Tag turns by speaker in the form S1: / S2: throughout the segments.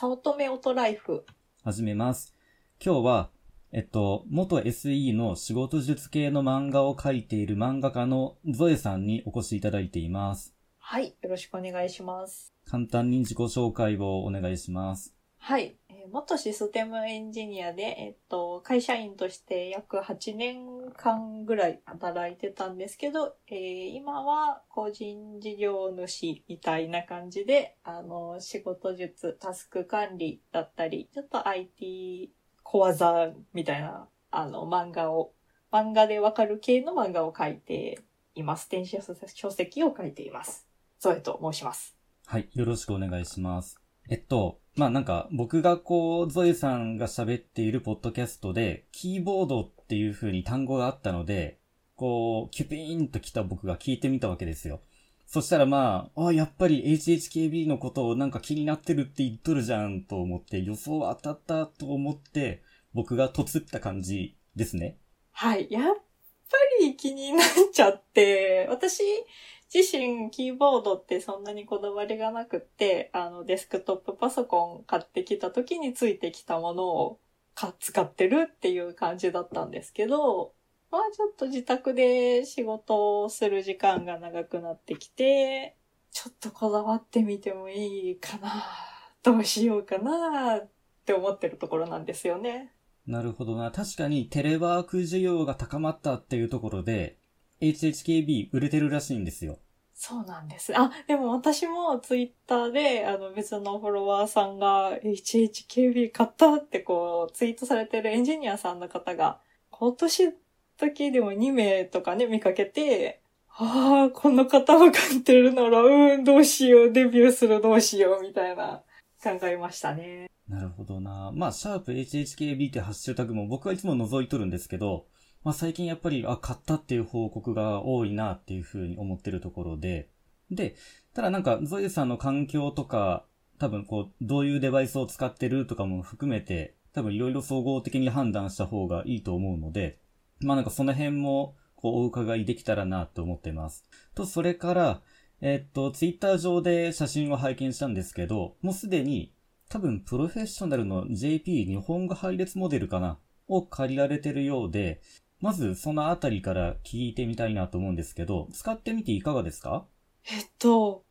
S1: 早乙女オトライフ。
S2: 始めます。今日は、えっと、元 SE の仕事術系の漫画を描いている漫画家のゾエさんにお越しいただいています。
S1: はい。よろしくお願いします。
S2: 簡単に自己紹介をお願いします。
S1: はい。元システムエンジニアで、えっと、会社員として約8年間ぐらい働いてたんですけど、えー今は個人事業主みたいな感じで、あの、仕事術、タスク管理だったり、ちょっと IT 小技みたいな、あの、漫画を、漫画でわかる系の漫画を書いています。電子書籍を書いています。ゾエと申します。
S2: はい、よろしくお願いします。えっと、まあ、なんか、僕がこう、ゾエさんが喋っているポッドキャストで、キーボードっていう風に単語があったので、こう、キュピーンと来た僕が聞いてみたわけですよ。そしたらまあ、あ、やっぱり HHKB のことをなんか気になってるって言っとるじゃんと思って、予想当たったと思って、僕がとつった感じですね。
S1: はい。やっぱり気になっちゃって、私自身キーボードってそんなにこだわりがなくって、あのデスクトップパソコン買ってきた時についてきたものを使ってるっていう感じだったんですけど、まあちょっと自宅で仕事をする時間が長くなってきて、ちょっとこだわってみてもいいかな、どうしようかなって思ってるところなんですよね。
S2: なるほどな。確かにテレワーク需要が高まったっていうところで、HHKB 売れてるらしいんですよ。
S1: そうなんです。あ、でも私もツイッターで、あの別のフォロワーさんが HHKB 買ったってこうツイートされてるエンジニアさんの方が、今年時でも2名とかね、見かけて、ああ、この方が買ってるなら、うーん、どうしよう、デビューするどうしよう、みたいな考えましたね。
S2: なるほどな。まあ、シャープ HHKB ってハッシュタグも僕はいつも覗いとるんですけど、まあ最近やっぱり、あ、買ったっていう報告が多いなっていうふうに思ってるところで、で、ただなんか、ゾエさんの環境とか、多分こう、どういうデバイスを使ってるとかも含めて、多分いろいろ総合的に判断した方がいいと思うので、まあなんかその辺も、こう、お伺いできたらなと思ってます。と、それから、えっと、ツイッター上で写真を拝見したんですけど、もうすでに、多分プロフェッショナルの JP 日本語配列モデルかなを借りられてるようで、まずそのあたりから聞いてみたいなと思うんですけど、使ってみていかがですか？
S1: えっと、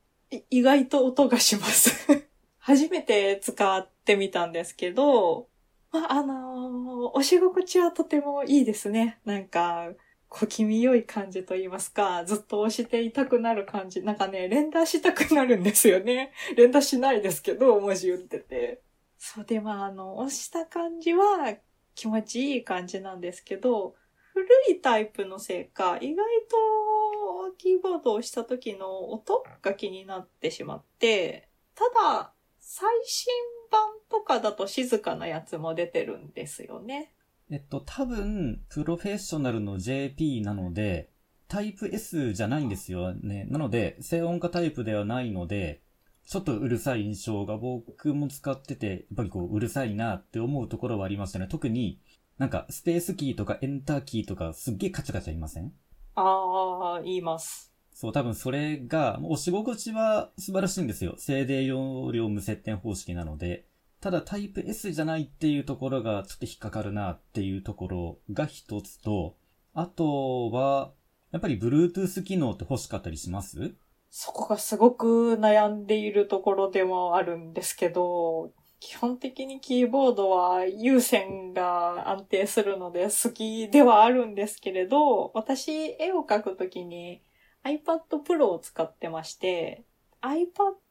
S1: 意外と音がします。初めて使ってみたんですけど、まあ、あのー押し心地はとてもいいですね。なんか、小気味良い感じと言いますか、ずっと押していたくなる感じ。なんかね、連打したくなるんですよね。連打しないですけど、文字打ってて。そうで、まあ、あの、押した感じは気持ちいい感じなんですけど、古いタイプのせいか、意外とキーボードをした時の音が気になってしまって、ただ、最新版とかだと静かなやつも出てるんですよね。
S2: えっと、多分、プロフェッショナルの JP なので、タイプ S じゃないんですよね。なので、静音化タイプではないので、ちょっとうるさい印象が僕も使ってて、やっぱりこう、うるさいなって思うところはありましたね。特に、なんか、スペースキーとかエンターキーとかすっげえカチャカチャいません？
S1: ああ、言います。
S2: そう、多分それが、押し心地は素晴らしいんですよ。静電容量無接点方式なので。ただタイプ S じゃないっていうところがちょっと引っかかるなっていうところが一つと、あとは、やっぱり Bluetooth 機能って欲しかったりします？
S1: そこがすごく悩んでいるところでもあるんですけど、基本的にキーボードは有線が安定するので好きではあるんですけれど、私絵を描くときに iPad Pro を使ってまして、iPad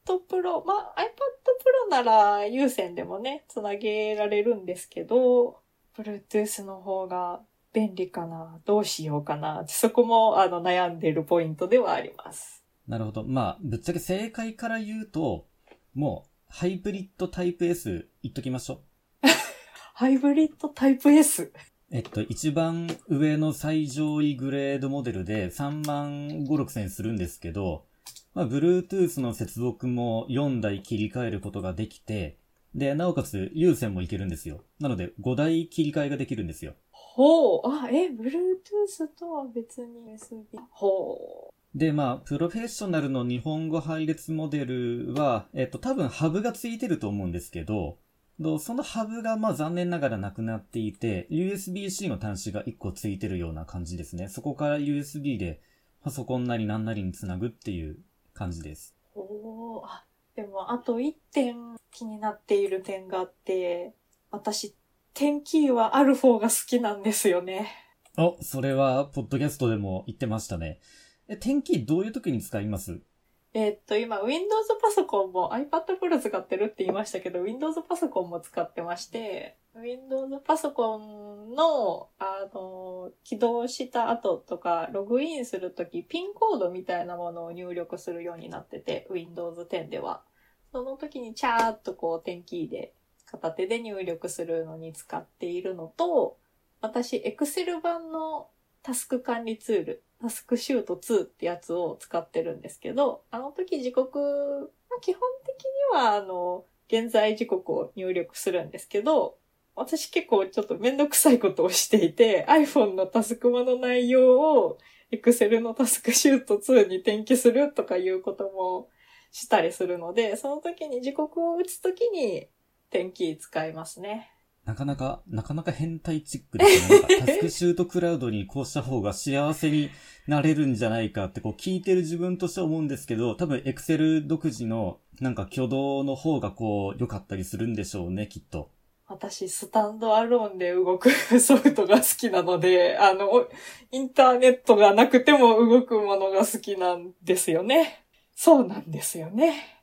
S1: Pro、まあ iPad Pro なら有線でもね、つなげられるんですけど、Bluetooth の方が便利かな、どうしようかな、そこもあの悩んでるポイントではあります。
S2: なるほど。まあ、ぶっちゃけ正解から言うと、もう、ハイブリッドタイプ S 言っときましょう。
S1: ハイブリッドタイプ S。
S2: えっと、一番上の最上位グレードモデルで3万5、6千するんですけど、まあ、Bluetooth の接続も4台切り替えることができて、で、なおかつ有線もいけるんですよ。なので、5台切り替えができるんですよ。
S1: ほう。あ、え、Bluetooth とは別に USB。ほう。
S2: で、まあ、プロフェッショナルの日本語配列モデルは、えっと、多分ハブがついてると思うんですけど、そのハブがまあ残念ながらなくなっていて、USB-C の端子が1個ついてるような感じですね。そこから USB でパソコンなり何なりにつなぐっていう感じです。
S1: おー、あ、でもあと1点気になっている点があって、私、点キーはある方が好きなんですよね。
S2: お、それは、ポッドキャストでも言ってましたね。え、点キーどういう時に使います？
S1: えー、っと、今、Windows パソコンも iPad Pro 使ってるって言いましたけど、Windows パソコンも使ってまして、Windows パソコンの、あの、起動した後とか、ログインするとき、ピンコードみたいなものを入力するようになってて、Windows 10では。その時にチャーっとこう、点キーで、片手で入力するのに使っているのと、私、Excel 版のタスク管理ツール、タスクシュート2ってやつを使ってるんですけど、あの時時刻、基本的には、あの、現在時刻を入力するんですけど、私結構ちょっとめんどくさいことをしていて、iPhone のタスクマの内容を Excel のタスクシュート2に転記するとかいうこともしたりするので、その時に時刻を打つ時に転記使いますね。
S2: なかなか、なかなか変態チックですね。タスクシュートクラウドにこうした方が幸せになれるんじゃないかってこう聞いてる自分としては思うんですけど、多分エクセル独自のなんか挙動の方がこう良かったりするんでしょうね、きっと。
S1: 私、スタンドアローンで動くソフトが好きなので、あの、インターネットがなくても動くものが好きなんですよね。そうなんですよね。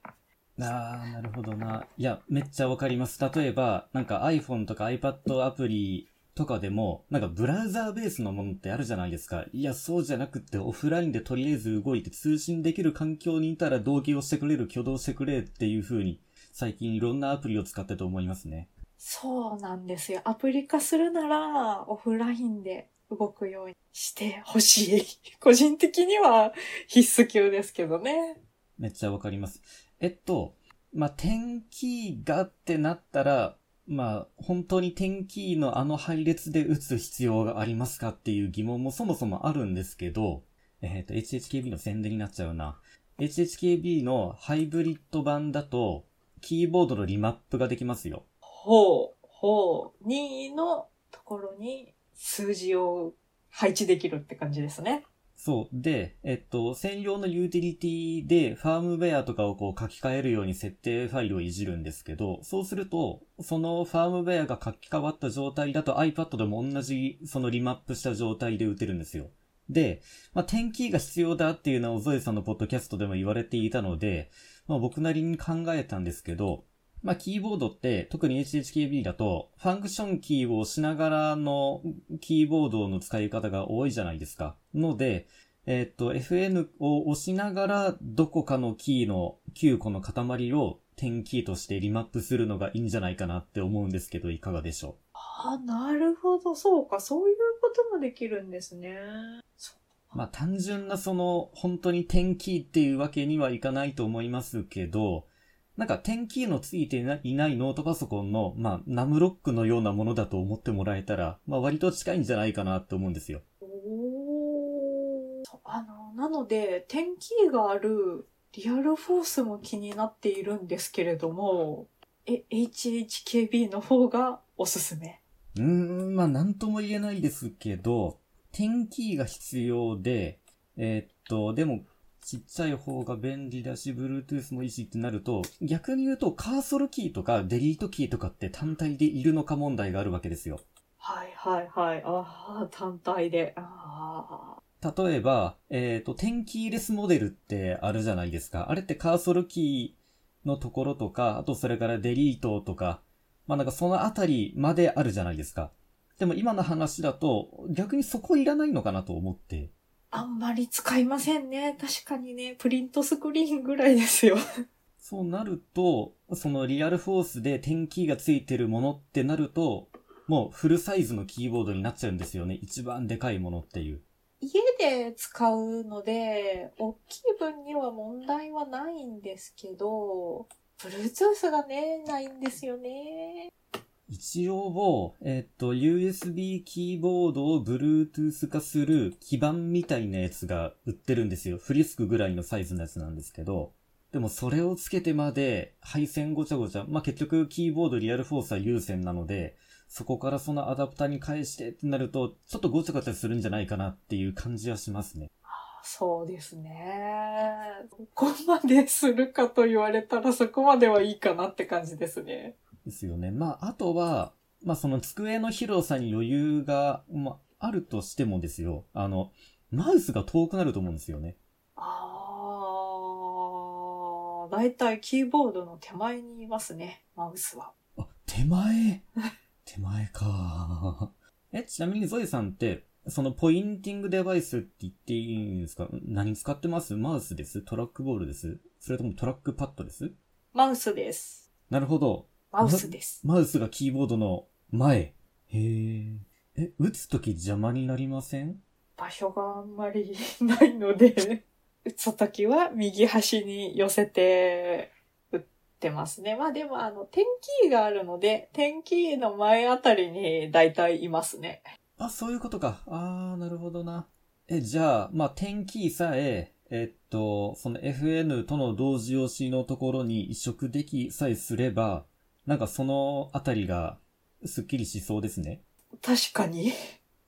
S2: ああ、なるほどな。いや、めっちゃわかります。例えば、なんか iPhone とか iPad アプリとかでも、なんかブラウザーベースのものってあるじゃないですか。いや、そうじゃなくってオフラインでとりあえず動いて通信できる環境にいたら同期をしてくれる、挙動してくれっていう風に、最近いろんなアプリを使ってと思いますね。
S1: そうなんですよ。アプリ化するなら、オフラインで動くようにしてほしい。個人的には必須級ですけどね。
S2: めっちゃわかります。えっと、まあ、点キーがってなったら、まあ、本当に点キーのあの配列で打つ必要がありますかっていう疑問もそもそもあるんですけど、えっ、と、HHKB の宣伝になっちゃうな。HHKB のハイブリッド版だと、キーボードのリマップができますよ。
S1: ほう、ほう。2のところに数字を配置できるって感じですね。
S2: そう。で、えっと、専用のユーティリティでファームウェアとかをこう書き換えるように設定ファイルをいじるんですけど、そうすると、そのファームウェアが書き換わった状態だと iPad でも同じそのリマップした状態で打てるんですよ。で、まあ、テンキーが必要だっていうのはぞえさんのポッドキャストでも言われていたので、まあ、僕なりに考えたんですけど、まあ、キーボードって、特に HHKB だと、ファンクションキーを押しながらのキーボードの使い方が多いじゃないですか。ので、えっ、と、FN を押しながら、どこかのキーの9個の塊を点キーとしてリマップするのがいいんじゃないかなって思うんですけど、いかがでしょう？
S1: ああ、なるほど。そうか。そういうこともできるんですね。
S2: まあ単純なその、本当に点キーっていうわけにはいかないと思いますけど、なんか点キーのついていないノートパソコンの、まあ、ナムロックのようなものだと思ってもらえたら、まあ割と近いんじゃないかなって思うんですよ。
S1: おあの、なので、点キーがあるリアルフォースも気になっているんですけれども、え、HHKB の方がおすすめ？
S2: うーん、まあなんとも言えないですけど、点キーが必要で、えー、っと、でもちっちゃい方が便利だし、Bluetooth もいいしってなると、逆に言うとカーソルキーとかデリートキーとかって単体でいるのか問題があるわけですよ。
S1: はいはいはい。ああ、単体で。あ
S2: 例えば、えっ、ー、と、点キーレスモデルってあるじゃないですか。あれってカーソルキーのところとか、あとそれからデリートとか、まあなんかそのあたりまであるじゃないですか。でも今の話だと、逆にそこいらないのかなと思って。
S1: あんまり使いませんね。確かにね、プリントスクリーンぐらいですよ。
S2: そうなると、そのリアルフォースで点キーがついてるものってなると、もうフルサイズのキーボードになっちゃうんですよね。一番でかいものっていう。
S1: 家で使うので、大きい分には問題はないんですけど、Bluetooth がね、ないんですよね。
S2: 一応も、えっと、USB キーボードを Bluetooth 化する基板みたいなやつが売ってるんですよ。フリスクぐらいのサイズのやつなんですけど。でもそれをつけてまで配線ごちゃごちゃ、まあ、結局キーボードリアルフォースは有線なので、そこからそのアダプターに返してってなると、ちょっとごちゃごちゃするんじゃないかなっていう感じはしますね。
S1: そうですね。ここまでするかと言われたらそこまではいいかなって感じですね。
S2: ですよね。まあ、あとは、まあ、その机の広さに余裕が、まあ、あるとしてもですよ。あの、マウスが遠くなると思うんですよね。
S1: ああ、だいたいキーボードの手前にいますね、マウスは。
S2: あ、手前？手前か。え、ちなみにゾエさんって、そのポインティングデバイスって言っていいんですか？何使ってます？マウスです？トラックボールです？それともトラックパッドです？
S1: マウスです。
S2: なるほど。
S1: マウスです。
S2: マウスがキーボードの前。へえ。え、打つとき邪魔になりません？
S1: 場所があんまりないので、打つときは右端に寄せて打ってますね。まあでもあの、点キーがあるので、点キーの前あたりに大体いますね。
S2: あ、そういうことか。あー、なるほどな。え、じゃあ、まあ、点キーさえ、えっと、その FN との同時押しのところに移植できさえすれば、なんかそのあたりが、スッキリしそうですね。
S1: 確かに。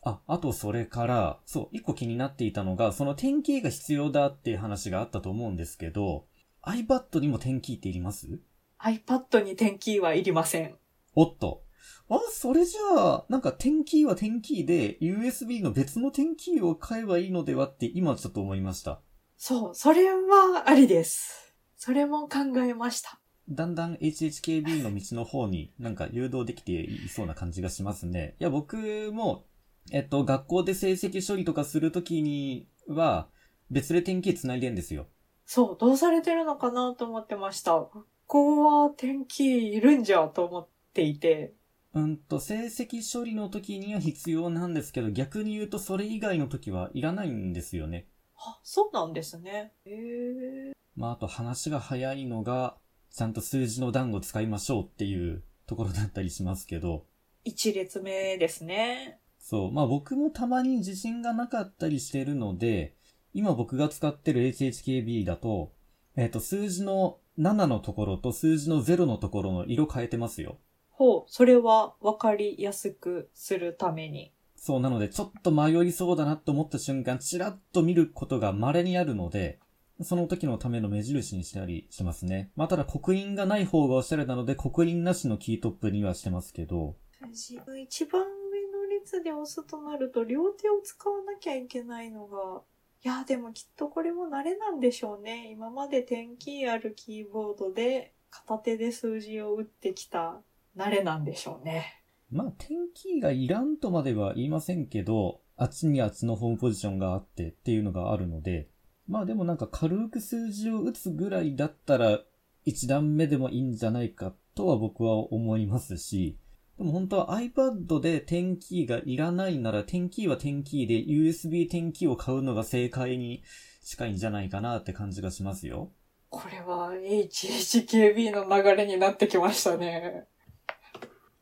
S2: あ、あとそれから、そう、一個気になっていたのが、その点キーが必要だっていう話があったと思うんですけど、iPad にも点キーっていります
S1: ？iPad に点キーはいりません。
S2: おっと。あ、それじゃあ、なんか点キーは点キーで、USB の別の点キーを買えばいいのではって今ちょっと思いました。
S1: そう、それはありです。それも考えました。
S2: だんだん HHKB の道の方になんか誘導できていそうな感じがしますね。いや、僕も、えっと、学校で成績処理とかするときには、別で点キー繋いでんですよ。
S1: そう、どうされてるのかなと思ってました。学校は点キーいるんじゃと思っていて。
S2: うんと、成績処理の時には必要なんですけど、逆に言うとそれ以外の時はいらないんですよね。
S1: あ、そうなんですね。へえ。
S2: まあ、あと話が早いのが、ちゃんと数字の段を使いましょうっていうところだったりしますけど、
S1: 一列目ですね。
S2: そう。まあ僕もたまに自信がなかったりしてるので、今僕が使ってる HHKB だと、えっ、と、数字の7のところと数字の0のところの色変えてますよ。
S1: ほう、それは分かりやすくするために。
S2: そう、なのでちょっと迷いそうだなと思った瞬間、チラッと見ることが稀にあるので、その時のための目印にしたりしますね。まあ、ただ刻印がない方がおしゃれなので、刻印なしのキートップにはしてますけど、
S1: 自分一番上の列で押すとなると両手を使わなきゃいけないのが、いや、でもきっとこれも慣れなんでしょうね。今まで点キーあるキーボードで片手で数字を打ってきた慣れなんでしょうね。
S2: まあ、点キーがいらんとまでは言いませんけど、あっちにあっちのホームポジションがあってっていうのがあるので、まあでもなんか軽く数字を打つぐらいだったら、一段目でもいいんじゃないかとは僕は思いますし、でも本当は iPad で点キーがいらないなら、点キーは点キーで USB 点キーを買うのが正解に近いんじゃないかなって感じがしますよ。
S1: これは HHKB の流れになってきましたね。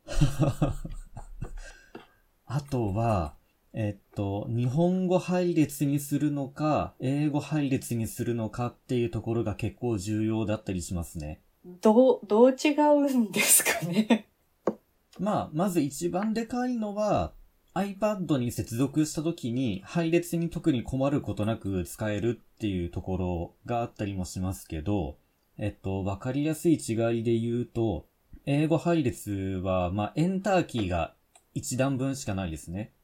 S2: あとは、えっと、日本語配列にするのか、英語配列にするのかっていうところが結構重要だったりしますね。
S1: どう、どう違うんですかね？
S2: まあ、まず一番でかいのは、iPad に接続した時に配列に特に困ることなく使えるっていうところがあったりもしますけど、えっと、わかりやすい違いで言うと、英語配列は、まあ、エンターキーが一段分しかないですね。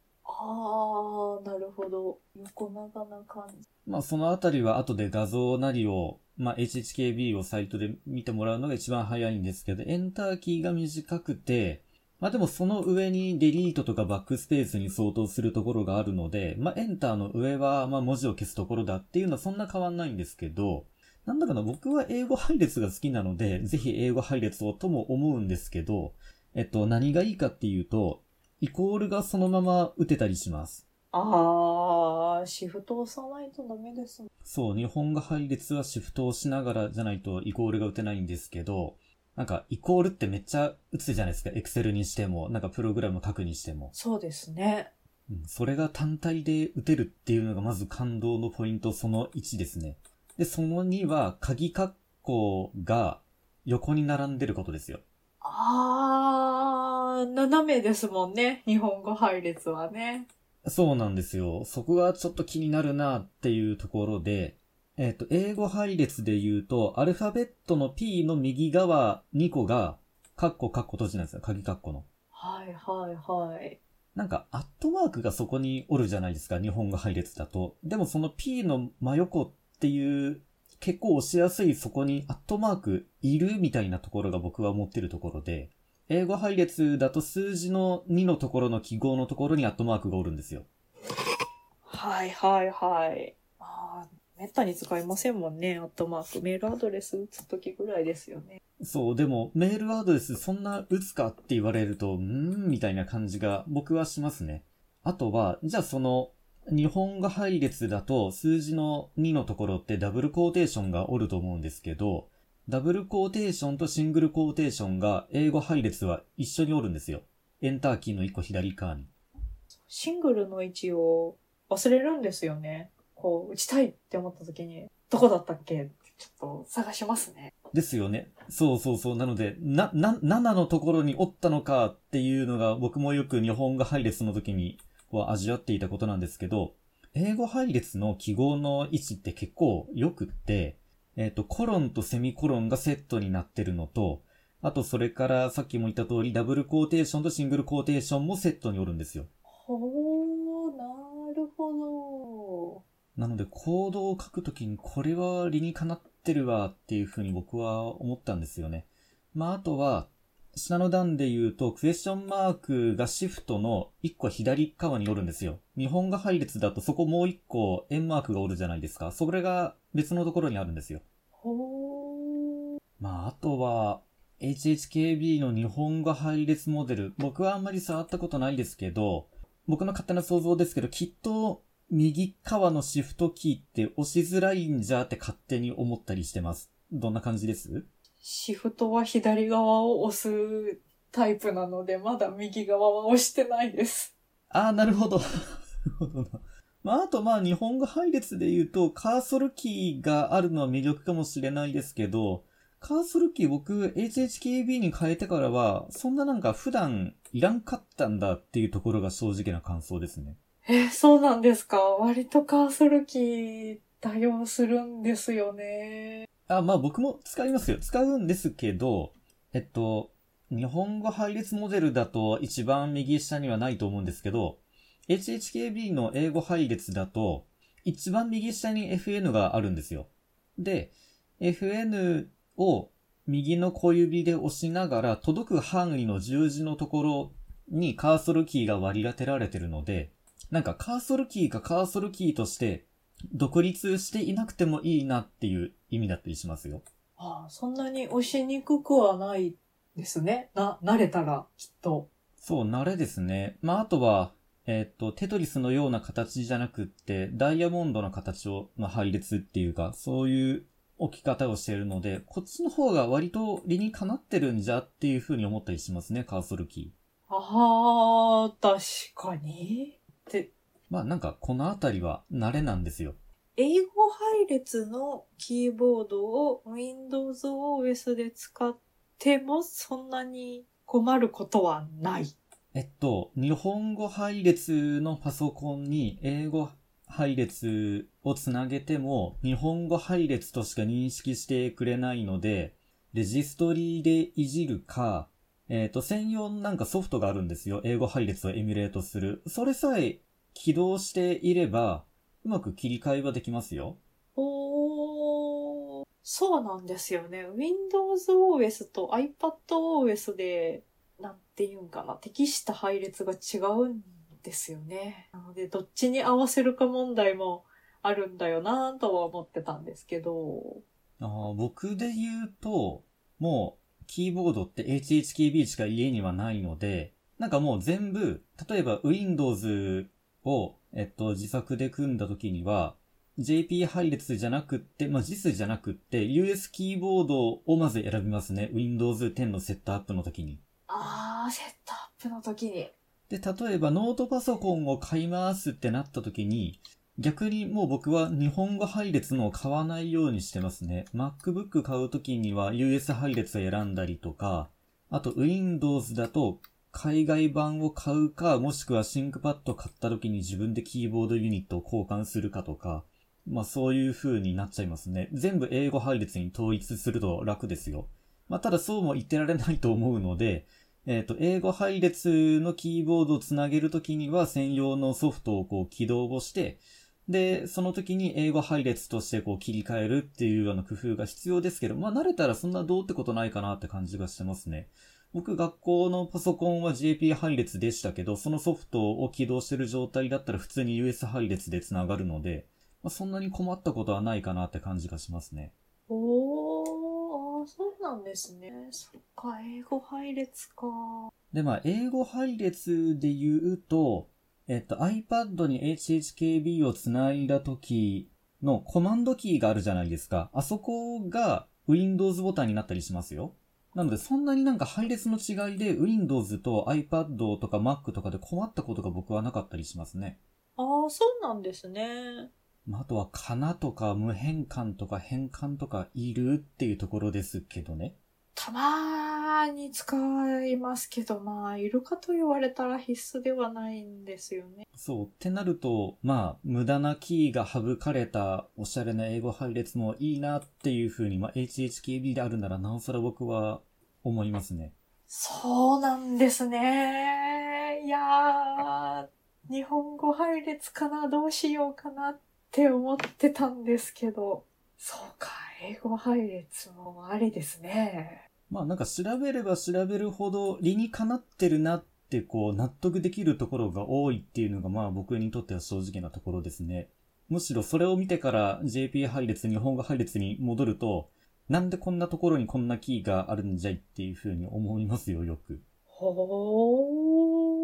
S1: あー、なるほど。横長な感じ。
S2: まあそのあたりは後で画像なりを、まあ HHKB をサイトで見てもらうのが一番早いんですけど、エンターキーが短くて、まあでもその上にデリートとかバックスペースに相当するところがあるので、まあエンターの上はまあ文字を消すところだっていうのはそんな変わんないんですけど、なんだかな僕は英語配列が好きなので、ぜひ英語配列をとも思うんですけど、えっと何がいいかっていうと、イコールがそのまま打てたりします。
S1: あー、シフト押さないとダメですね。
S2: そう、日本語配列はシフトをしながらじゃないとイコールが打てないんですけど、なんか、イコールってめっちゃ打つじゃないですか。エクセルにしても、なんかプログラム書くにしても。
S1: そうですね。
S2: うん、それが単体で打てるっていうのがまず感動のポイントその1ですね。で、その2は、鍵括弧が横に並んでることですよ。
S1: あー、斜めですもんね。日本語配列はね。
S2: そうなんですよ。そこがちょっと気になるなっていうところで、えっ、と、英語配列で言うと、アルファベットの P の右側2個が、カッコカッコ閉じなんですよ。鍵カッコの。
S1: はいはいはい。
S2: なんか、アットマークがそこにおるじゃないですか。日本語配列だと。でもその P の真横っていう、結構押しやすいそこにアットマークいるみたいなところが僕は思ってるところで、英語配列だと数字の2のところの記号のところにアットマークがおるんですよ。
S1: はいはいはい。あー、めったに使いませんもんね。アットマーク。メールアドレス打つときぐらいですよね。
S2: そう、でもメールアドレスそんな打つかって言われると、うーん、みたいな感じが僕はしますね。あとは、じゃあその、日本語配列だと数字の2のところってダブルコーテーションがおると思うんですけど、ダブルコーテーションとシングルコーテーションが英語配列は一緒におるんですよ。エンターキーの1個左側に。
S1: シングルの位置を忘れるんですよね。こう、打ちたいって思ったときに、どこだったっけ？ってちょっと探しますね。
S2: ですよね。そうそうそう。なので、な、な、7のところにおったのかっていうのが僕もよく日本語配列の時にこう味わっていたことなんですけど、英語配列の記号の位置って結構良くって、えっ、と、コロンとセミコロンがセットになってるのと、あとそれからさっきも言った通りダブルコーテーションとシングルコーテーションもセットにおるんですよ。
S1: ほー、なるほど。
S2: なので、コードを書くときにこれは理にかなってるわっていうふうに僕は思ったんですよね。まあ、あとは、下の段で言うと、クエスチョンマークがシフトの1個左側におるんですよ。日本語配列だとそこもう1個円マークがおるじゃないですか。それが別のところにあるんですよ。
S1: ほー。
S2: まあ、あとは、HHKB の日本語配列モデル。僕はあんまり触ったことないですけど、僕の勝手な想像ですけど、きっと右側のシフトキーって押しづらいんじゃって勝手に思ったりしてます。どんな感じです？
S1: シフトは左側を押すタイプなので、まだ右側は押してないです。
S2: ああ、なるほど。なるほどな。まあ、あとまあ日本語配列で言うと、カーソルキーがあるのは魅力かもしれないですけど、カーソルキー僕 HHKB に変えてからは、そんななんか普段いらんかったんだっていうところが正直な感想ですね。
S1: え、そうなんですか割とカーソルキー多用するんですよね。
S2: あ、まあ僕も使いますよ。使うんですけど、えっと、日本語配列モデルだと一番右下にはないと思うんですけど、HHKB の英語配列だと、一番右下に FN があるんですよ。で、FN を右の小指で押しながら届く範囲の十字のところにカーソルキーが割り当てられてるので、なんかカーソルキーがカーソルキーとして独立していなくてもいいなっていう意味だったりしますよ。
S1: ああ、そんなに押しにくくはないですね。な、慣れたら、きっと。
S2: そう、慣れですね。まあ、あとは、えっ、と、テトリスのような形じゃなくって、ダイヤモンドの形を、まあ、配列っていうか、そういう置き方をしているので、こっちの方が割と理にかなってるんじゃっていう風に思ったりしますね、カーソルキー。
S1: ああ、確かに。で、
S2: まあ、なんか、このあたりは慣れなんですよ。
S1: 英語配列のキーボードを Windows OS で使ってもそんなに困ることはない。
S2: えっと、日本語配列のパソコンに英語配列をつなげても、日本語配列としか認識してくれないので、レジストリでいじるか、えっ、と、専用のなんかソフトがあるんですよ。英語配列をエミュレートする。それさえ起動していれば、うまく切り替えはできますよ。
S1: おー、そうなんですよね。Windows OS と iPad OS で、なんていうんかな、適した配列が違うんですよね。なので、どっちに合わせるか問題もあるんだよなとは思ってたんですけど。
S2: あー僕で言うと、もう、キーボードって HHKB しか家にはないので、なんかもう全部、例えば Windows を、えっと、自作で組んだ時には、JP 配列じゃなくって、まあ、JIS じゃなくって、US キーボードをまず選びますね。Windows 10のセットアップの時に。
S1: あー、セットアップの時に。
S2: で、例えばノートパソコンを買いますってなった時に、逆にもう僕は日本語配列のを買わないようにしてますね。MacBook 買う時には US 配列を選んだりとか、あと Windows だと海外版を買うか、もしくは ThinkPad 買った時に自分でキーボードユニットを交換するかとか、まあそういう風になっちゃいますね。全部英語配列に統一すると楽ですよ。まあただそうも言ってられないと思うので、えっ、と、英語配列のキーボードをつなげるときには専用のソフトをこう起動をして、で、その時に英語配列としてこう切り替えるっていうような工夫が必要ですけど、まあ慣れたらそんなどうってことないかなって感じがしてますね。僕学校のパソコンは JP 配列でしたけど、そのソフトを起動してる状態だったら普通に US 配列でつながるので、まあ、そんなに困ったことはないかなって感じがしますね。
S1: おー、そうなんですね。そっか、英語配列か。
S2: で、まあ、英語配列で言うと、えっと、iPad に HHKB をつないだ時のコマンドキーがあるじゃないですか。あそこが Windows ボタンになったりしますよ。なので、そんなになんか配列の違いで Windows と iPad とか Mac とかで困ったことが僕はなかったりしますね。
S1: あー、そうなんですね。
S2: まあ、あとは、かなとか無変換とか変換とかいるっていうところですけどね。
S1: たまーに使いますけど、まあ、いるかと言われたら必須ではないんですよね。
S2: そう。ってなると、まあ、無駄なキーが省かれたおしゃれな英語配列もいいなっていう風に、まあ、HHKB であるならなおさら僕は思いますね。
S1: そうなんですね。いやー、日本語配列かな、どうしようかなって思ってたんですけど、そうか、英語配列もありですね。
S2: まあ、なんか調べれば調べるほど理にかなってるなってこう納得できるところが多いっていうのがまあ僕にとっては正直なところですね。むしろそれを見てから JP 配列、日本語配列に戻ると、なんでこんなところにこんなキーがあるんじゃいっていう風に思いますよ、よく。
S1: ほー。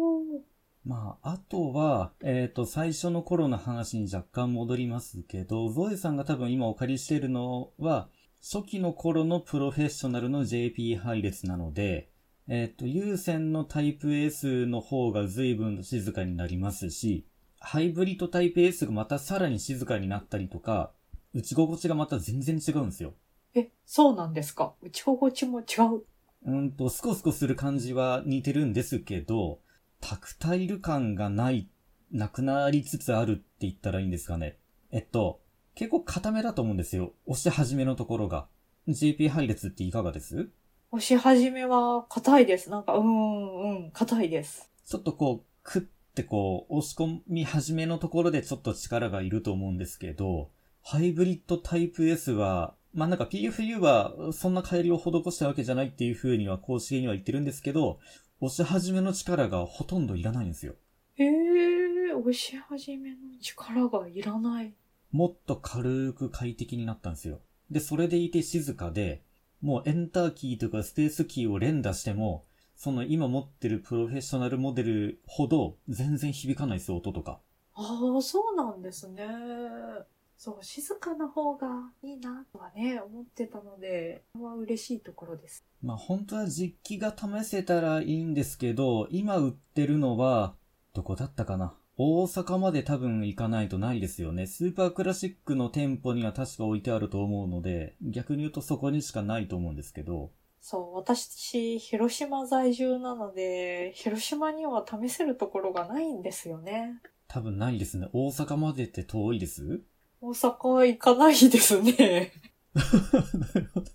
S2: まあ、あとは、えっ、と、最初の頃の話に若干戻りますけど、ゾエさんが多分今お借りしているのは、初期の頃のプロフェッショナルの JP 配列なので、えっ、と、有線のタイプ S の方が随分静かになりますし、ハイブリッドタイプ S がまたさらに静かになったりとか、打ち心地がまた全然違うんですよ。
S1: え、そうなんですか？打ち心地も違う。
S2: うんと、スコスコする感じは似てるんですけど、タクタイル感がない、なくなりつつあるって言ったらいいんですかね。えっと、結構固めだと思うんですよ。押し始めのところが。GP 配列っていかがです？
S1: 押し始めは硬いです。なんか、うーん、うん、硬いです。
S2: ちょっとこう、クッてこう、押し込み始めのところでちょっと力がいると思うんですけど、ハイブリッドタイプ S は、まあなんか PFU はそんな改良を施したわけじゃないっていう風には公式には言ってるんですけど、押し始めの力がほとんどいらないんですよ。
S1: へえ、押し始めの力がいらない。
S2: もっと軽く快適になったんですよ。で、それでいて静かで、もうエンターキーとかスペースキーを連打しても、その今持ってるプロフェッショナルモデルほど全然響かないですよ、音とか。
S1: ああ、そうなんですね。そう、静かな方がいいなとはね、思ってたので、これは嬉しいところです。
S2: まあ本当は実機が試せたらいいんですけど、今売ってるのは、どこだったかな？大阪まで多分行かないとないですよね。スーパークラシックの店舗には確か置いてあると思うので、逆に言うとそこにしかないと思うんですけど、
S1: そう、私、広島在住なので、広島には試せるところがないんですよね。
S2: 多分ないですね。大阪までって遠いです？
S1: 大阪は行かないですね。
S2: なるほど。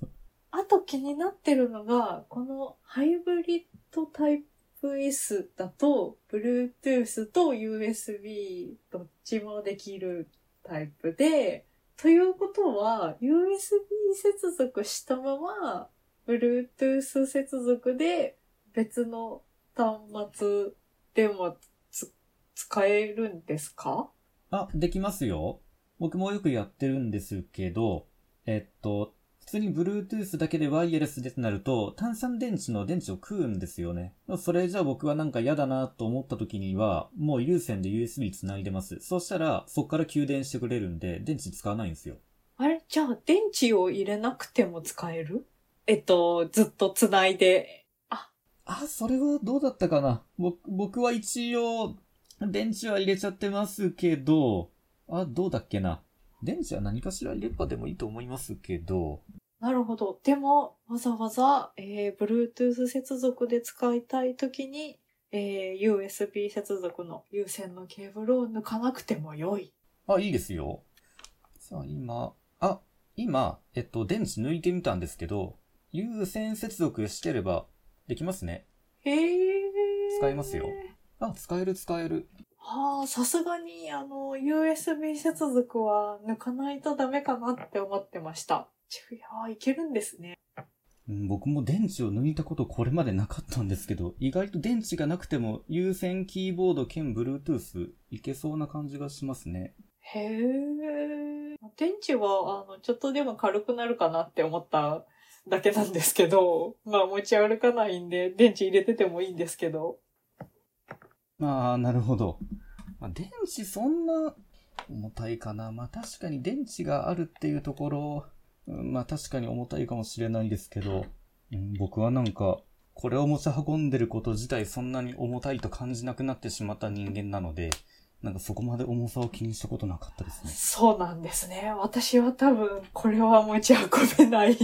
S1: あと気になってるのが、このハイブリッドタイプ S だと、Bluetooth と USB どっちもできるタイプで、ということは、USB 接続したまま、Bluetooth 接続で別の端末でもつ使えるんですか？
S2: あ、できますよ。僕もよくやってるんですけど、えっと、普通に Bluetooth だけでワイヤレスでってなると、単三電池の電池を食うんですよね。それじゃあ僕はなんか嫌だなと思った時には、もう有線で USB 繋いでます。そしたら、そっから給電してくれるんで、電池使わないんですよ。
S1: あれ？じゃあ電池を入れなくても使える？えっと、ずっと繋いで。あ。
S2: あ、それはどうだったかな？僕、僕は一応、電池は入れちゃってますけど、あ、どうだっけな。電池は何かしら入れればでもいいと思いますけど。
S1: なるほど。でも、わざわざ、えー、Bluetooth 接続で使いたいときに、えー、USB 接続の有線のケーブルを抜かなくても良い。
S2: あ、いいですよ。さあ、今、あ、今、えっと、電池抜いてみたんですけど、有線接続してればできますね。
S1: へえ。
S2: 使えますよ。あ、使える使える。
S1: はあ、さすがに、あの、USB 接続は抜かないとダメかなって思ってました。いやいけるんですね。
S2: うん僕も電池を抜いたことこれまでなかったんですけど、意外と電池がなくても有線キーボード兼 Bluetooth いけそうな感じがしますね。
S1: へえ。電池は、あの、ちょっとでも軽くなるかなって思っただけなんですけど、まあ持ち歩かないんで、電池入れててもいいんですけど。
S2: ああ、なるほど。まあ、電池そんな重たいかな。まあ確かに電池があるっていうところ、うんまあ確かに重たいかもしれないですけど、うん僕はなんか、これを持ち運んでること自体そんなに重たいと感じなくなってしまった人間なので、なんかそこまで重さを気にしたことなかったですね。
S1: そうなんですね。私は多分、これは持ち運べない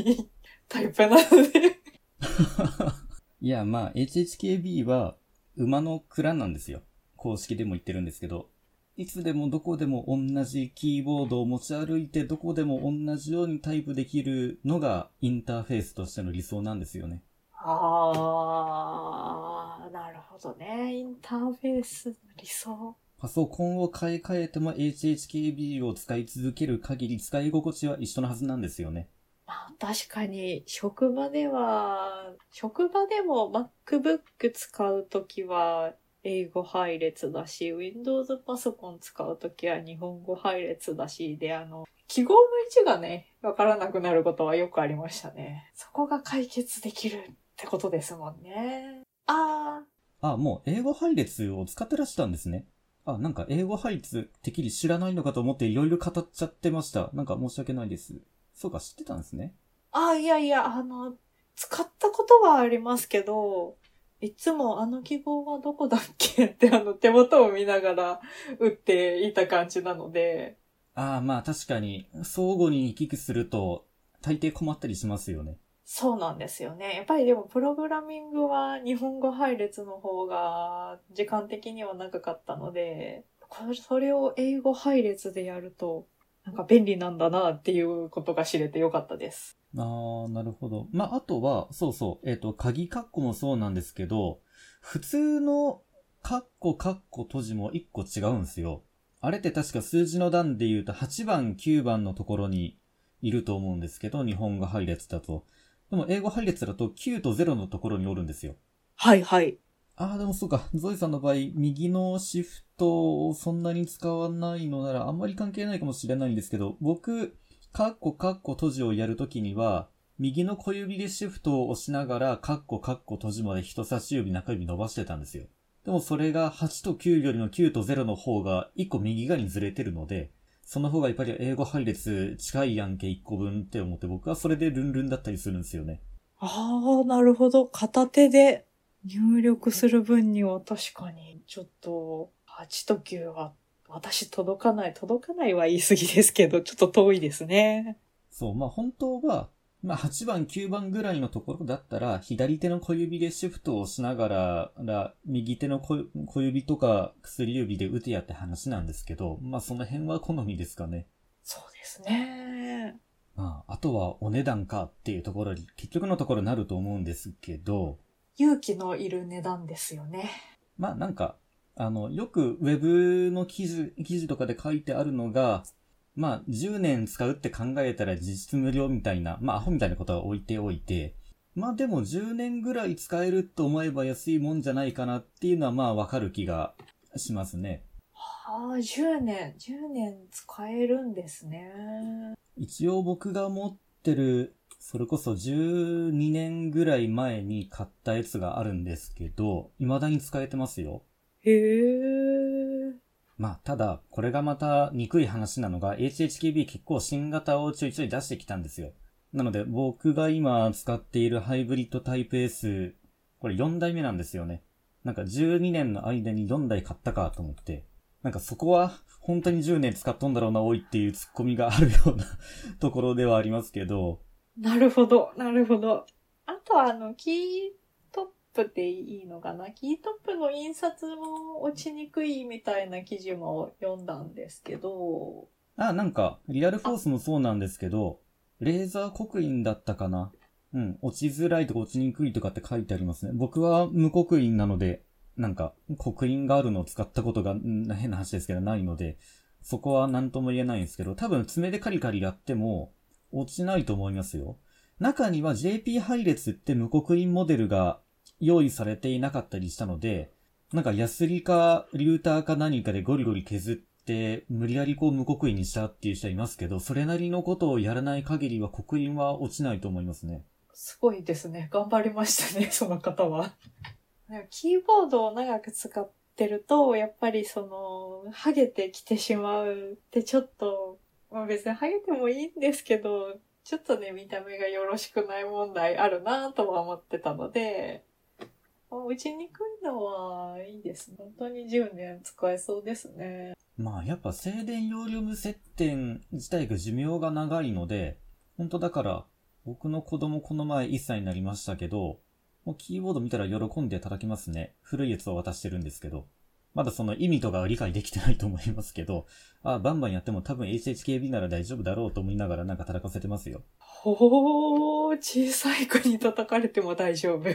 S1: タイプなので。
S2: いや、まあ HHKB は馬の蔵なんですよ。公式でも言ってるんですけど、いつでもどこでも同じキーボードを持ち歩いてどこでも同じようにタイプできるのがインターフェースとしての理想なんですよね。
S1: あー、なるほどね。インターフェースの理想。
S2: パソコンを買い替えても HHKB を使い続ける限り使い心地は一緒のはずなんですよね。
S1: まあ確かに、職場では、職場でも MacBook 使うときは英語配列だし、Windows パソコン使うときは日本語配列だし、で、あの、記号の位置がね、わからなくなることはよくありましたね。そこが解決できるってことですもんね。あ
S2: あ、あもう英語配列を使ってらしたんですね。あ、なんか英語配列てっきり知らないのかと思っていろいろ語っちゃってました。なんか申し訳ないです。そうか、知ってたんですね。
S1: ー、あーいやいや、あの、使ったことはありますけど、いつもあの記号はどこだっけ？ってあの手元を見ながら打っていた感じなので、
S2: ああ、まあ確かに、相互に行き来すると、大抵困ったりしますよね。
S1: そうなんですよね。やっぱりでもプログラミングは日本語配列の方が時間的には長かったので、これそれを英語配列でやると、なんか便利なんだなっていうことが知れてよかったです。
S2: ああ、なるほど。まあ、あとは、そうそう、えっ、と、鍵カッコもそうなんですけど、普通のカッコカッコ閉じも一個違うんですよ。あれって確か数字の段で言うと8番、9番のところにいると思うんですけど、日本語配列だと。でも英語配列だと9と0のところにおるんですよ。
S1: はいはい。
S2: ああ、でもそうか。ゾイさんの場合、右のシフトをそんなに使わないのならあんまり関係ないかもしれないんですけど、僕、カッコカッコ閉じをやるときには、右の小指でシフトを押しながら、カッコカッコ閉じまで人差し指中指伸ばしてたんですよ。でもそれが8と9よりの9と0の方が1個右側にずれてるので、その方がやっぱり英語配列近いやんけ1個分って思って僕はそれでルンルンだったりするんですよね。
S1: ああ、なるほど。片手で入力する分には確かに、ちょっと、8と9は、私届かない、届かないは言い過ぎですけど、ちょっと遠いですね。
S2: そう、まあ本当は、まあ8番、9番ぐらいのところだったら、左手の小指でシフトを押しながら、ら右手の小小指とか薬指で打てやって話なんですけど、まあその辺は好みですかね。
S1: そうですね。
S2: まあ、あとはお値段かっていうところに、結局のところになると思うんですけど、
S1: 勇気のいる値段ですよね。
S2: まあなんか、あの、よくウェブの記事、記事とかで書いてあるのが、まあ10年使うって考えたら実質無料みたいな、まあアホみたいなことは置いておいて、まあでも10年ぐらい使えると思えば安いもんじゃないかなっていうのはまあわかる気がしますね。
S1: はあ、10年、10年使えるんですね。
S2: 一応僕が持ってるそれこそ12年ぐらい前に買ったやつがあるんですけど、未だに使えてますよ。
S1: へえ。
S2: まあ、ただ、これがまた憎い話なのが、HHKB 結構新型をちょいちょい出してきたんですよ。なので、僕が今使っているハイブリッドタイプ S、これ4代目なんですよね。なんか12年の間に4台買ったかと思って、なんかそこは本当に10年使っとんだろうな、多いっていうツッコミがあるような ところではありますけど。
S1: なるほど、なるほど。あとはあの、キートップっていいのかな？キートップの印刷も落ちにくいみたいな記事も読んだんですけど。
S2: あ、なんか、リアルフォースもそうなんですけど、レーザー刻印だったかな？うん、落ちづらいとか落ちにくいとかって書いてありますね。僕は無刻印なので、なんか、刻印があるのを使ったことが、変な話ですけどないので、そこは何とも言えないんですけど、多分爪でカリカリやっても、落ちないと思いますよ。中には JP 配列って無刻印モデルが用意されていなかったりしたので、なんかヤスリかリューターか何かでゴリゴリ削って、無理やりこう無刻印にしたっていう人はいますけど、それなりのことをやらない限りは刻印は落ちないと思いますね。
S1: すごいですね。頑張りましたね、その方は。キーボードを長く使ってると、やっぱりその、ハゲてきてしまうってちょっと、まあ別にハゲてもいいんですけど、ちょっとね、見た目がよろしくない問題あるなとは思ってたので、打ちにくいのはいいです。本当に10年使えそうですね。
S2: まあやっぱ静電容量無接点自体が寿命が長いので、本当だから僕の子供この前1歳になりましたけど、もうキーボード見たら喜んで叩きますね。古いやつを渡してるんですけど。まだその意味とかは理解できてないと思いますけど、あ、バンバンやっても多分 HHKB なら大丈夫だろうと思いながらなんか叩かせてますよ。
S1: ほー、小さい子に叩かれても大丈夫。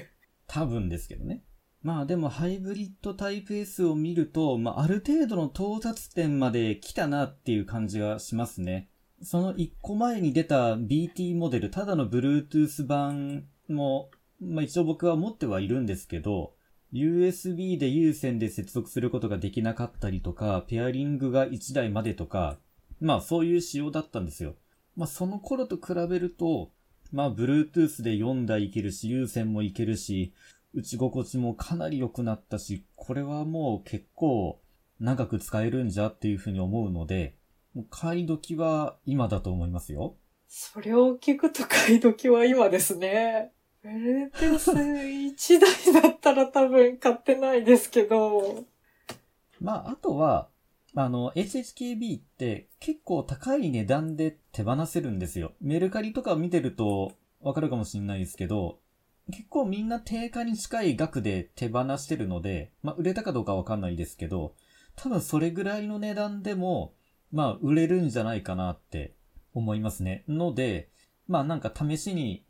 S2: 多分ですけどね。まあでもハイブリッドタイプ S を見ると、まあある程度の到達点まで来たなっていう感じがしますね。その一個前に出た BT モデル、ただの Bluetooth 版もまあ一応僕は持ってはいるんですけど、USB で有線で接続することができなかったりとか、ペアリングが1台までとか、まあそういう仕様だったんですよ。まあその頃と比べると、まあ Bluetooth で4台いけるし、有線もいけるし、打ち心地もかなり良くなったし、これはもう結構長く使えるんじゃっていうふうに思うので、もう買い時は今だと思いますよ。
S1: それを聞くと買い時は今ですね。ブルートゥース1台だったら多分買ってないですけど。
S2: まあ、あとは、あの、HHKB って結構高い値段で手放せるんですよ。メルカリとか見てるとわかるかもしれないですけど、結構みんな定価に近い額で手放してるので、まあ、売れたかどうかわかんないですけど、多分それぐらいの値段でも、まあ、売れるんじゃないかなって思いますね。ので、まあなんか試しに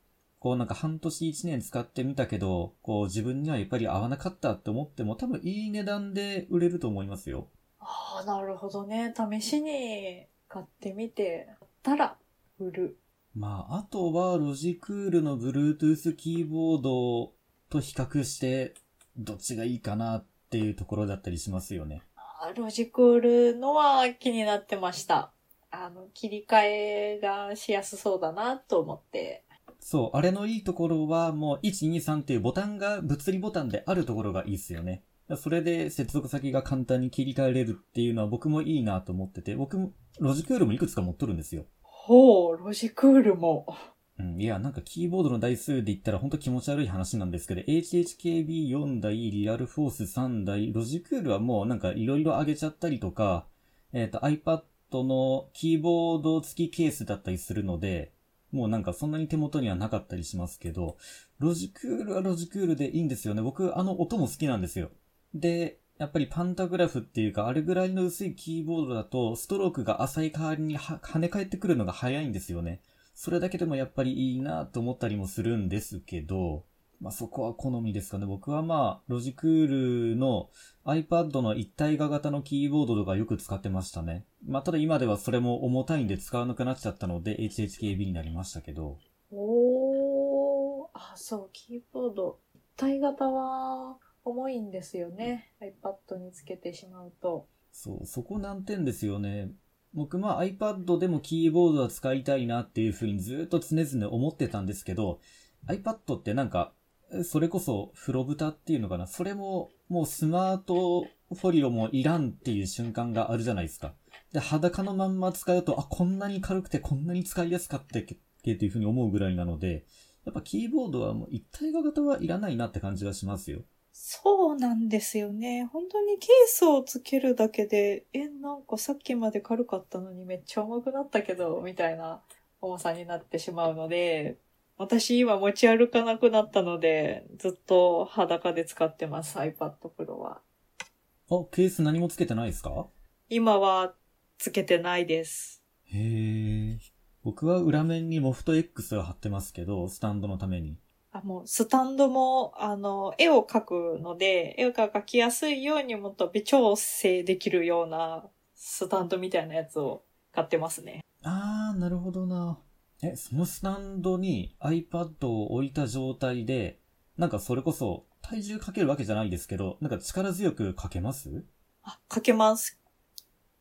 S2: こうなんか半年一年使ってみたけど、こう自分にはやっぱり合わなかったって思っても多分いい値段で売れると思いますよ。
S1: ああ、なるほどね。試しに買ってみて、たら売る。
S2: まあ、あとはロジクールの Bluetooth キーボードと比較して、どっちがいいかなっていうところだったりしますよね。
S1: ロジクールのは気になってました。あの、切り替えがしやすそうだなと思って
S2: そう、あれのいいところはもう1、2、3っていうボタンが物理ボタンであるところがいいっすよね。それで接続先が簡単に切り替えれるっていうのは僕もいいなと思ってて、僕もロジクールもいくつか持っとるんですよ。
S1: ほう、ロジクールも。
S2: うん、いや、なんかキーボードの台数で言ったらほんと気持ち悪い話なんですけど、HHKB4 台、リアルフォース3台、ロジクールはもうなんか色々上げちゃったりとか、えっ、ー、と iPad のキーボード付きケースだったりするので、もうなんかそんなに手元にはなかったりしますけど、ロジクールはロジクールでいいんですよね。僕、あの音も好きなんですよ。で、やっぱりパンタグラフっていうか、あれぐらいの薄いキーボードだと、ストロークが浅い代わりに跳ね返ってくるのが早いんですよね。それだけでもやっぱりいいなと思ったりもするんですけど、まあ、そこは好みですかね。僕はまあ、ロジクールの iPad の一体化型のキーボードとかよく使ってましたね。まあ、ただ今ではそれも重たいんで使わなくなっちゃったので HHKB になりましたけど。
S1: おー、あ、そう、キーボード。一体型は重いんですよね。iPad につけてしまうと。
S2: そう、そこ難点ですよね。僕も iPad でもキーボードは使いたいなっていうふうにずっと常々思ってたんですけど、iPad ってなんか、それこそ風呂蓋っていうのかな。それももうスマートフォリオもいらんっていう瞬間があるじゃないですか。で、裸のまんま使うと、あ、こんなに軽くてこんなに使いやすかったっけっていうふうに思うぐらいなので、やっぱキーボードはもう一体型はいらないなって感じがしますよ。
S1: そうなんですよね。本当にケースをつけるだけで、え、なんかさっきまで軽かったのにめっちゃ重くなったけど、みたいな重さになってしまうので、私今持ち歩かなくなったので、ずっと裸で使ってます、iPad Pro は。
S2: あ、ケース何もつけてないですか？
S1: 今はつけてないです。
S2: へえ。僕は裏面にモフト X が貼ってますけど、スタンドのために。
S1: あ、もう、スタンドも、あの、絵を描くので、絵が描きやすいようにもっと微調整できるようなスタンドみたいなやつを買ってますね。
S2: あー、なるほどな。え、そのスタンドに iPad を置いた状態で、なんかそれこそ体重かけるわけじゃないですけど、なんか力強くかけます？
S1: あ、かけます。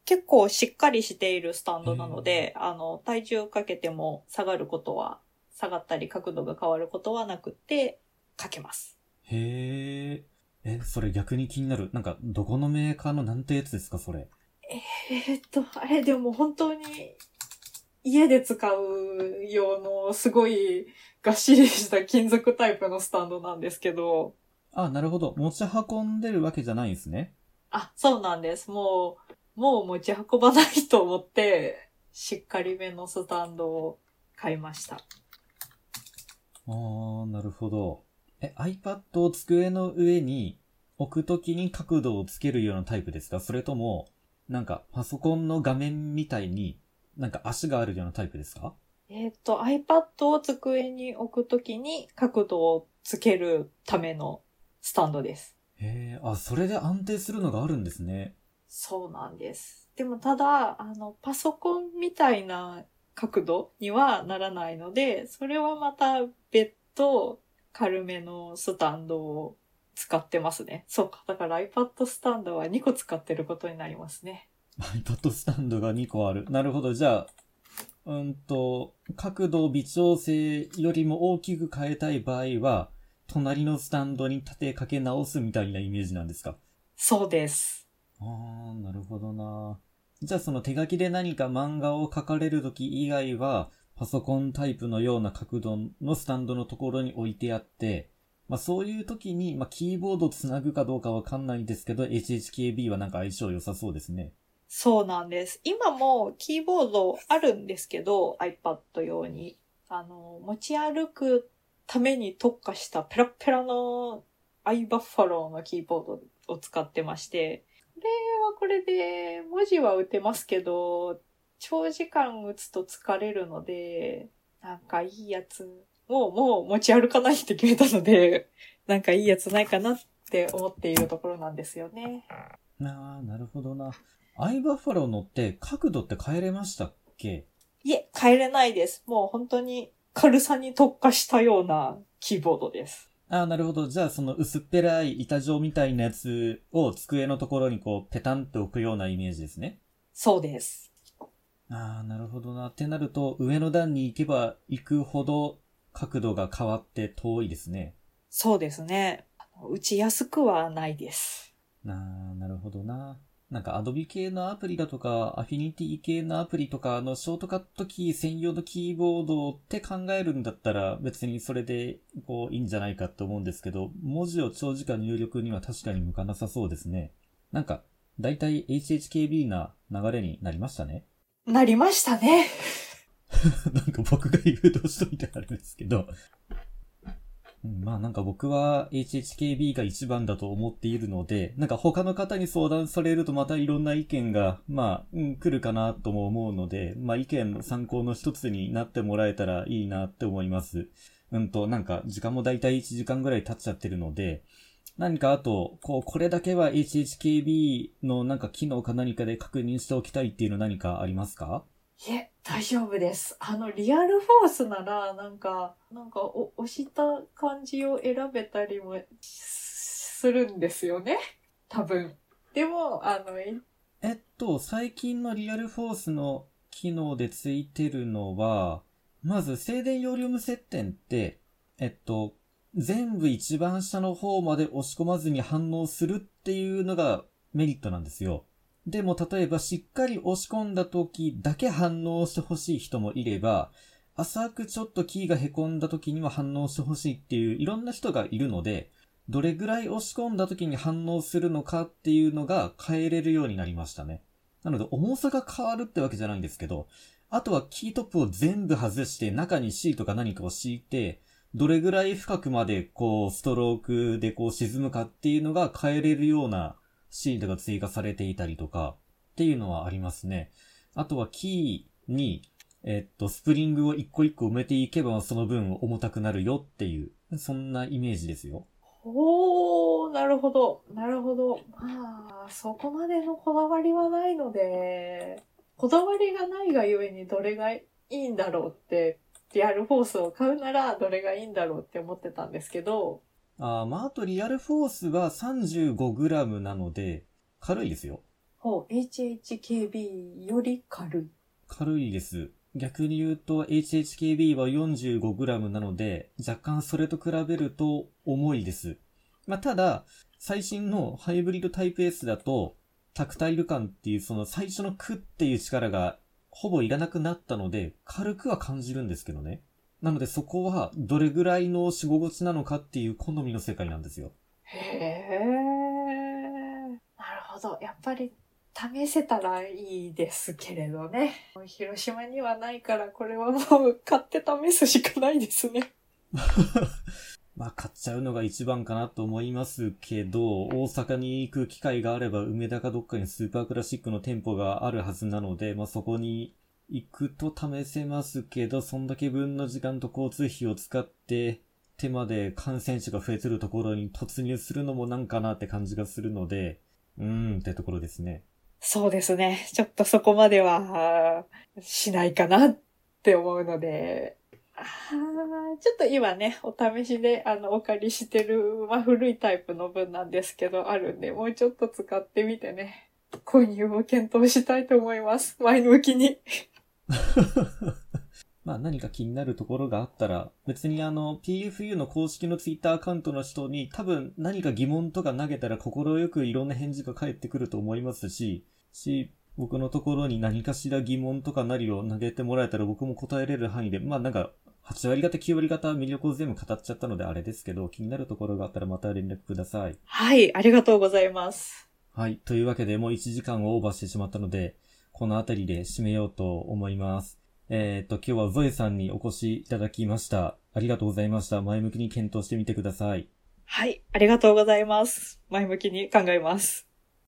S1: 結構しっかりしているスタンドなので、あの、体重かけても下がることは下がったり角度が変わることはなくて、書けます。
S2: へえ。え、それ逆に気になる。なんか、どこのメーカーのなんてやつですか、それ？
S1: えー、っと、あれでも本当に、家で使う用のすごいがっしりした金属タイプのスタンドなんですけど。
S2: あ、なるほど。持ち運んでるわけじゃないんですね。
S1: あ、そうなんです。もう、もう持ち運ばないと思って、しっかりめのスタンドを買いました。
S2: ああ、なるほど。え、iPad を机の上に置くときに角度をつけるようなタイプですか？それとも、なんかパソコンの画面みたいになんか足があるようなタイプですか？
S1: えっ、ー、と、iPad を机に置くときに角度をつけるためのスタンドです。
S2: へえ、あ、それで安定するのがあるんですね。
S1: そうなんです。でもただ、あの、パソコンみたいな角度にはならないので、それはまた別途軽めのスタンドを使ってますね。そうか。だから iPad スタンドは2個使ってることになりますね。
S2: iPad スタンドが2個ある。なるほど。じゃあ、うんと、角度微調整よりも大きく変えたい場合は、隣のスタンドに立てかけ直すみたいなイメージなんですか？
S1: そうです。
S2: ああ、なるほどな。じゃあその手書きで何か漫画を描かれるとき以外は、パソコンタイプのような角度のスタンドのところに置いてあって、まあそういう時に、まあキーボードつなぐかどうかわかんないんですけど、HHKB はなんか相性良さそうですね。
S1: そうなんです。今もキーボードあるんですけど、iPad 用に。あの、持ち歩くために特化したペラペラの iBuffalo のキーボードを使ってまして、これはこれで文字は打てますけど、長時間打つと疲れるので、なんかいいやつをもう持ち歩かないって決めたので、なんかいいやつないかなって思っているところなんですよね。あ
S2: あ、なるほどな。アイバッファロー乗って角度って変えれましたっけ？
S1: いえ、変えれないです。もう本当に軽さに特化したようなキーボードです。
S2: ああ、なるほど。じゃあ、その薄っぺらい板状みたいなやつを机のところにこう、ペタンと置くようなイメージですね。
S1: そうです。
S2: ああ、なるほどな。ってなると、上の段に行けば行くほど角度が変わって遠いですね。
S1: そうですね。打ちやすくはないです。
S2: ああ、なるほどな。なんか Adobe 系のアプリだとか、Affinity 系のアプリとかのショートカットキー専用のキーボードって考えるんだったら別にそれでこういいんじゃないかと思うんですけど、文字を長時間入力には確かに向かなさそうですね。なんか、だいたい HHKB な流れになりましたね。
S1: なりましたね。
S2: なんか僕が誘導しといてあるんですけど、まあなんか僕は HHKB が一番だと思っているので、なんか他の方に相談されるとまたいろんな意見が、まあ、うん、来るかなとも思うので、まあ意見の参考の一つになってもらえたらいいなって思います。うんと、なんか時間もだいたい1時間ぐらい経っちゃってるので、何かあと、こう、これだけは HHKB のなんか機能か何かで確認しておきたいっていうの何かありますか？
S1: いえ、大丈夫です。あの、リアルフォースなら、なんか、なんか、押した感じを選べたりもするんですよね。多分。でも、あの、
S2: えっと、最近のリアルフォースの機能でついてるのは、まず静電容量無接点って、えっと、全部一番下の方まで押し込まずに反応するっていうのがメリットなんですよ。でも例えばしっかり押し込んだ時だけ反応してほしい人もいれば、浅くちょっとキーが凹んだ時には反応してほしいっていういろんな人がいるので、どれぐらい押し込んだ時に反応するのかっていうのが変えれるようになりましたね。なので重さが変わるってわけじゃないんですけど、あとはキートップを全部外して中にシートか何かを敷いて、どれぐらい深くまでこうストロークでこう沈むかっていうのが変えれるようなシートが追加されていたりとかっていうのはありますね。あとはキーに、えっと、スプリングを一個一個埋めていけばその分重たくなるよっていう、そんなイメージですよ。
S1: おー、なるほど。なるほど。まあ、そこまでのこだわりはないので、こだわりがないがゆえにどれがいいんだろうって、リアルフォースを買うならどれがいいんだろうって思ってたんですけど。
S2: ああ、まあ、あとリアルフォースは 35g なので、軽いですよ。
S1: ほう、HHKB より軽い。
S2: 軽いです。逆に言うと HHKB は 45g なので、若干それと比べると重いです。まあ、ただ、最新のハイブリッドタイプ S だと、タクタイル感っていうその最初のクっていう力がほぼいらなくなったので、軽くは感じるんですけどね。なのでそこはどれぐらいの仕心地なのかっていう好みの世界なんですよ。
S1: へえ。なるほど。やっぱり試せたらいいですけれどね。広島にはないからこれはもう買って試すしかないですね。
S2: まあ買っちゃうのが一番かなと思いますけど、大阪に行く機会があれば梅田かどっかにスーパークラシックの店舗があるはずなので、まあそこに行くと試せますけど、そんだけ分の時間と交通費を使って手まで感染者が増えてるところに突入するのもなんかなって感じがするので、うーんってところですね。
S1: そうですね。ちょっとそこまではしないかなって思うので、ちょっと今ね、お試しであのお借りしてる、まあ、古いタイプの分なんですけど、あるんで、もうちょっと使ってみてね、購入を検討したいと思います。前向きに。
S2: まあ何か気になるところがあったら、別にあの PFU の公式のツイッターアカウントの人に多分何か疑問とか投げたら心よくいろんな返事が返ってくると思いますし、し、僕のところに何かしら疑問とかなりを投げてもらえたら僕も答えれる範囲で、まあなんか8割方、9割方魅力を全部語っちゃったのであれですけど、気になるところがあったらまた連絡ください。
S1: はい、ありがとうございます。
S2: はい、というわけでもう1時間をオーバーしてしまったので、この辺りで締めようと思います。えっ、と、今日はゾエさんにお越しいただきました。ありがとうございました。前向きに検討してみてください。
S1: はい、ありがとうございます。前向きに考えます。